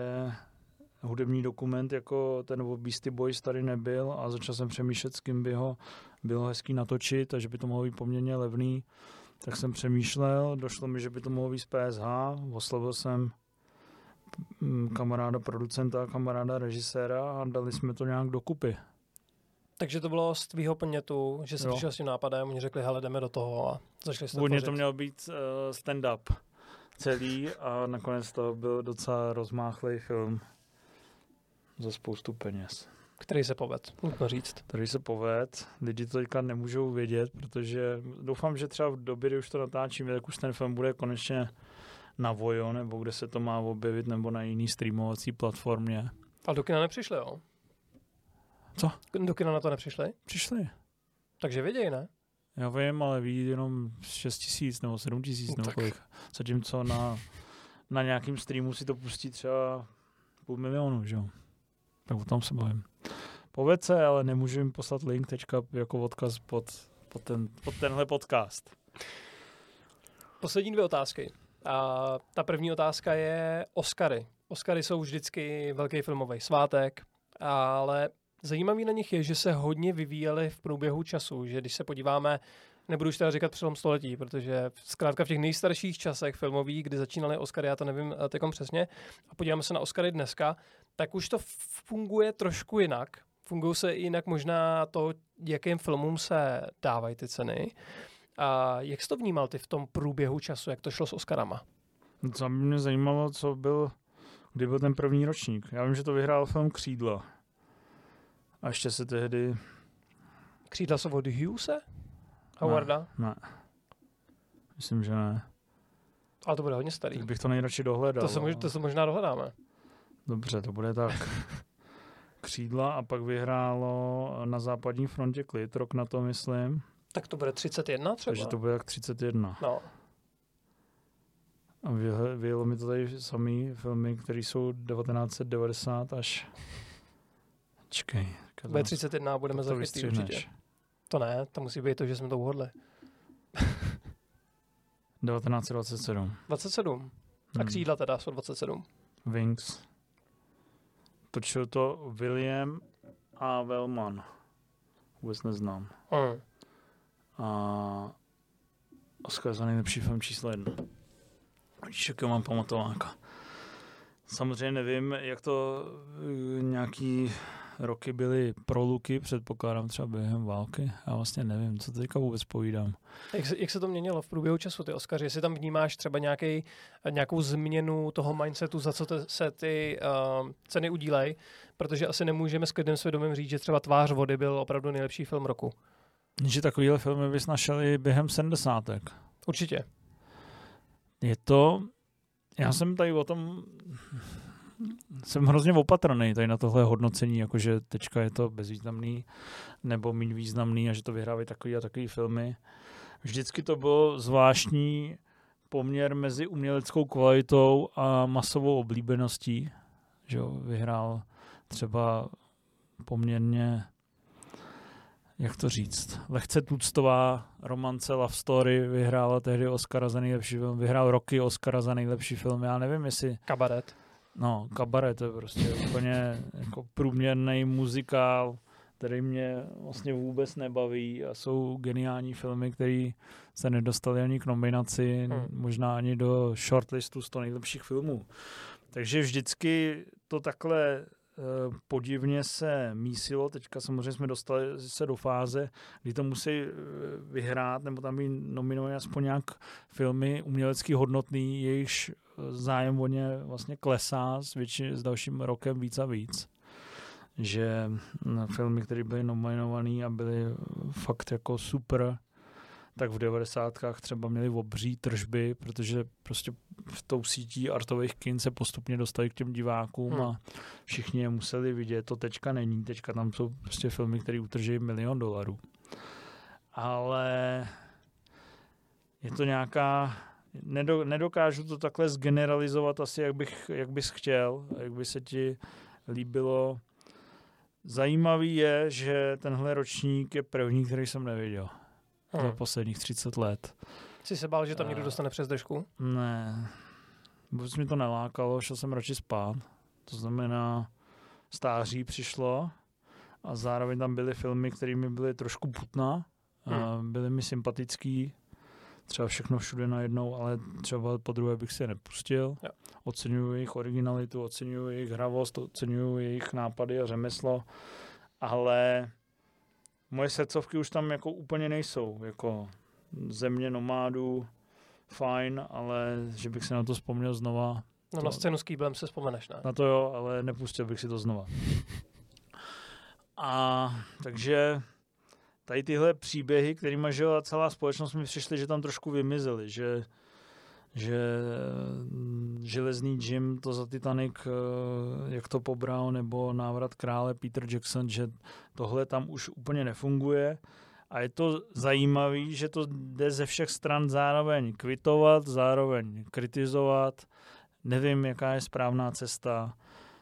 hudební dokument jako ten o Beastie Boys tady nebyl a začal jsem přemýšlet, s kým by ho bylo hezký natočit, takže by to mohlo být poměrně levný. Tak jsem přemýšlel, došlo mi, že by to mohlo být z PSH, oslovil jsem mm, kamaráda producenta, kamaráda režiséra a dali jsme to nějak dokupy. Takže to bylo z tvýho podnětu, že jsi Jo. přišel s tím nápadem, oni řekli, hele, jdeme do toho a začali jste Původně to měl být uh, stand-up celý a nakonec to byl docela rozmáchlej film za spoustu peněz. Který se poved, nutno říct. Který se poved, lidi to teďka nemůžou vědět, protože doufám, že třeba v době, kdy už to natáčíme, tak už ten film bude konečně na Vojo, nebo kde se to má objevit, nebo na jiný streamovací platformě. Ale do kina nepřišli, jo? Co? Do kina na to nepřišli? Přišli. Takže věděj, ne? Já vím, ale ví jenom 6 tisíc nebo 7 tisíc No nebo kolik. Zatímco na, na nějakým streamu si to pustí třeba půl milionu, že jo. Tak o tom se bavím. Povedz se, ale nemůžu jim poslat link teďka jako odkaz pod, pod, ten, pod tenhle podcast. Poslední dvě otázky. A ta první otázka je Oscary. Oscary jsou vždycky velký filmový svátek, ale zajímavý na nich je, že se hodně vyvíjely v průběhu času, že když se podíváme, nebudu už teda říkat přelom století, protože zkrátka v těch nejstarších časech filmových, kdy začínaly Oscary, já to nevím eh, teďkom přesně, a podíváme se na Oscary dneska, tak už to funguje trošku jinak. Fungují se jinak možná to, jakým filmům se dávají ty ceny. A jak jsi to vnímal ty v tom průběhu času, jak to šlo s Oscarama? Co by mě zajímalo, co byl, kdy byl ten první ročník. Já vím, že to vyhrál film Křídla. A ještě se tehdy... Křídla jsou od Hughese? Howarda? Ne. Myslím, že ne. Ale to bude hodně starý. Tak bych to nejradši dohledal. To se, mož, to se možná dohledáme. Dobře, to bude tak. *laughs* Křídla a pak vyhrálo na západní frontě klid, rok na to myslím. Tak to bude 31 třeba? Takže to bude jak 31. No, A vyjelo mi to tady samý filmy, které jsou 1990 až... Čekej. bude 31 a budeme to za určitě. To ne, to musí být to, že jsme to uhodli. 1927. 27. A Hmm. křídla teda jsou 27. Wings. Točil to William a Wellman. Vůbec neznám. Mm. A Oscar za nejlepší film číslo jedna. Jakého mám pamatováka. Samozřejmě nevím, jak to eh, nějaký roky byly proluky, předpokládám třeba během války. Já vlastně nevím, co teďka vůbec povídám. Jak, se, jak se to měnilo v průběhu času, ty Oscary? Jestli tam vnímáš třeba nějaký, nějakou změnu toho mindsetu, za co te, se ty uh, ceny udílej, protože asi nemůžeme s klidným svědomím říct, že třeba Tvář vody byl opravdu nejlepší film roku. Že takovýhle filmy bys našel i během sedmdesátek. Určitě. Je to, já jsem tady o tom, jsem hrozně opatrný tady na tohle hodnocení, jakože teďka je to bezvýznamný nebo méně významný a že to vyhrávají takový a takový filmy. Vždycky to bylo zvláštní poměr mezi uměleckou kvalitou a masovou oblíbeností. Že jo, vyhrál třeba poměrně jak to říct, lehce tuctová romance Love Story vyhrála tehdy Oscara za nejlepší film, vyhrál roky Oscara za nejlepší film, já nevím, jestli, Kabaret. No, kabaret to je prostě úplně jako průměrný muzikál, který mě vlastně vůbec nebaví a jsou geniální filmy, které se nedostaly ani k nominaci, Hmm. možná ani do shortlistu 100 nejlepších filmů. Takže vždycky to takhle eh, podivně se mísilo. Teďka samozřejmě jsme dostali se do fáze, kdy to musí eh, vyhrát, nebo tam být nominované aspoň nějak filmy umělecky hodnotný, jejichž zájem o ně vlastně klesá s, větši, s dalším rokem víc a víc. Že mm, filmy, které byly nominované a byly fakt jako super, tak v 90. třeba měli obří tržby, protože prostě v tou sítí artových kin se postupně dostali k těm divákům Hmm. a všichni je museli vidět. To teďka není, teďka tam jsou prostě filmy, které utrží milion dolarů. Ale je to nějaká, nedo, nedokážu to takhle zgeneralizovat asi, jak, bych, jak bys chtěl, jak by se ti líbilo. Zajímavý je, že tenhle ročník je první, který jsem neviděl za Hmm. posledních 30 let. Jsi se bál, že tam někdo dostane přes držku? Ne, vůbec mi to nelákalo, šel jsem radši spát. To znamená, stáří přišlo a zároveň tam byly filmy, které mi byly trošku putná, a byly mi sympatický, třeba všechno všude najednou, ale třeba po druhé bych si je nepustil. Jo. Oceňuju jejich originalitu, oceňuju jejich hravost, oceňuju jejich nápady a řemeslo, ale moje srdcovky už tam jako úplně nejsou, jako země nomádů, fajn, ale že bych se na to vzpomněl znova. No to, na scénu s kýblem se vzpomeneš, ne? Na to jo, ale nepustil bych si to znova. *laughs* A takže tady tyhle příběhy, kterými žila celá společnost, mi přišly, že tam trošku vymizely, že že mm, železný Jim to za Titanic, eh, jak to pobral, nebo návrat krále Peter Jackson, že tohle tam už úplně nefunguje. A je to zajímavé, že to jde ze všech stran zároveň kvitovat, zároveň kritizovat. Nevím, jaká je správná cesta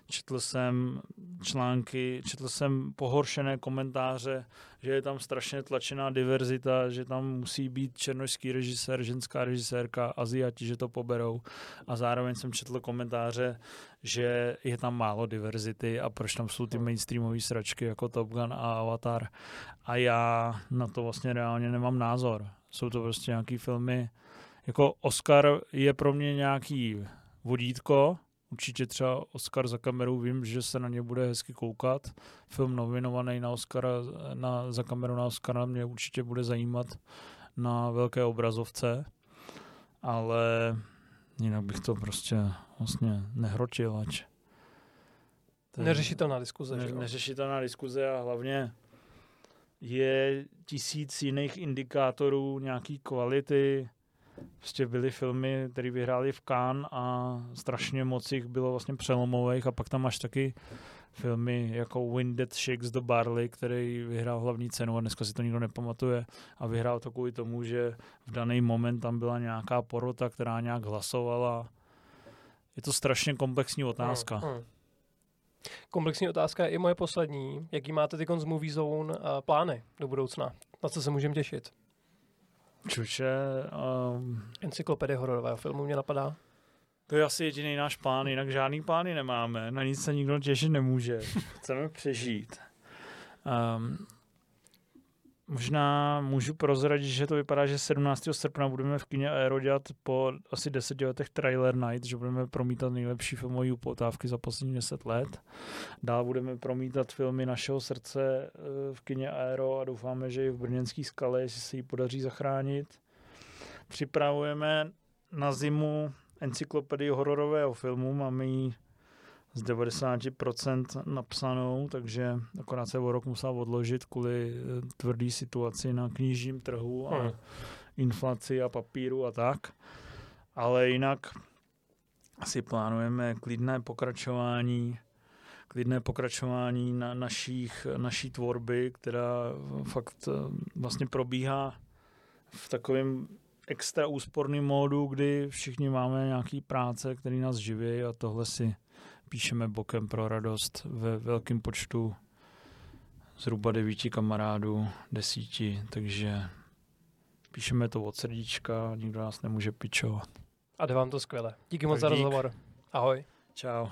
četl jsem články, četl jsem pohoršené komentáře, že je tam strašně tlačená diverzita, že tam musí být černožský režisér, ženská režisérka, Aziati, že to poberou. A zároveň jsem četl komentáře, že je tam málo diverzity a proč tam jsou ty mainstreamové sračky jako Top Gun a Avatar. A já na to vlastně reálně nemám názor. Jsou to prostě nějaký filmy, jako Oscar je pro mě nějaký vodítko, Určitě třeba Oscar za kamerou, vím, že se na ně bude hezky koukat. Film nominovaný na Oscara, na, za kamerou na Oscara mě určitě bude zajímat na velké obrazovce, ale jinak bych to prostě vlastně nehrotil, ať Neřešitelná diskuze. Ne, neřešitelná diskuze a hlavně je tisíc jiných indikátorů nějaký kvality, prostě byly filmy, které vyhrály v Cannes a strašně moc jich bylo vlastně přelomových a pak tam máš taky filmy jako Wind That Shakes the Barley, který vyhrál hlavní cenu a dneska si to nikdo nepamatuje a vyhrál to kvůli tomu, že v daný moment tam byla nějaká porota, která nějak hlasovala. Je to strašně komplexní otázka. Hmm, hmm. Komplexní otázka je i moje poslední. Jaký máte ty z Movie Zone uh, plány do budoucna? Na co se můžeme těšit? Čuče. Um, Encyklopedie hororového filmu mě napadá. To je asi jediný náš plán, jinak žádný plány nemáme. Na nic se nikdo těšit nemůže. *laughs* Chceme přežít. Um, Možná můžu prozradit, že to vypadá, že 17. srpna budeme v kině Aero dělat po asi deseti letech Trailer Night, že budeme promítat nejlepší filmové upotávky za poslední deset let. Dál budeme promítat filmy našeho srdce eh, v kině Aero a doufáme, že i v Brněnský skale, jestli se jí podaří zachránit. Připravujeme na zimu encyklopedii hororového filmu, máme ji z 90% napsanou, takže akorát se o rok musel odložit kvůli eh, tvrdý situaci na knižním trhu a hmm. inflaci a papíru a tak. Ale jinak si plánujeme klidné pokračování klidné pokračování na našich, naší tvorby, která fakt eh, vlastně probíhá v takovém extra úsporným módu, kdy všichni máme nějaký práce, který nás živí a tohle si píšeme bokem pro radost ve velkém počtu zhruba devíti kamarádů, desíti, takže píšeme to od srdíčka, nikdo nás nemůže pičovat. A jde vám to skvěle. Díky moc za rozhovor. Ahoj. Čau.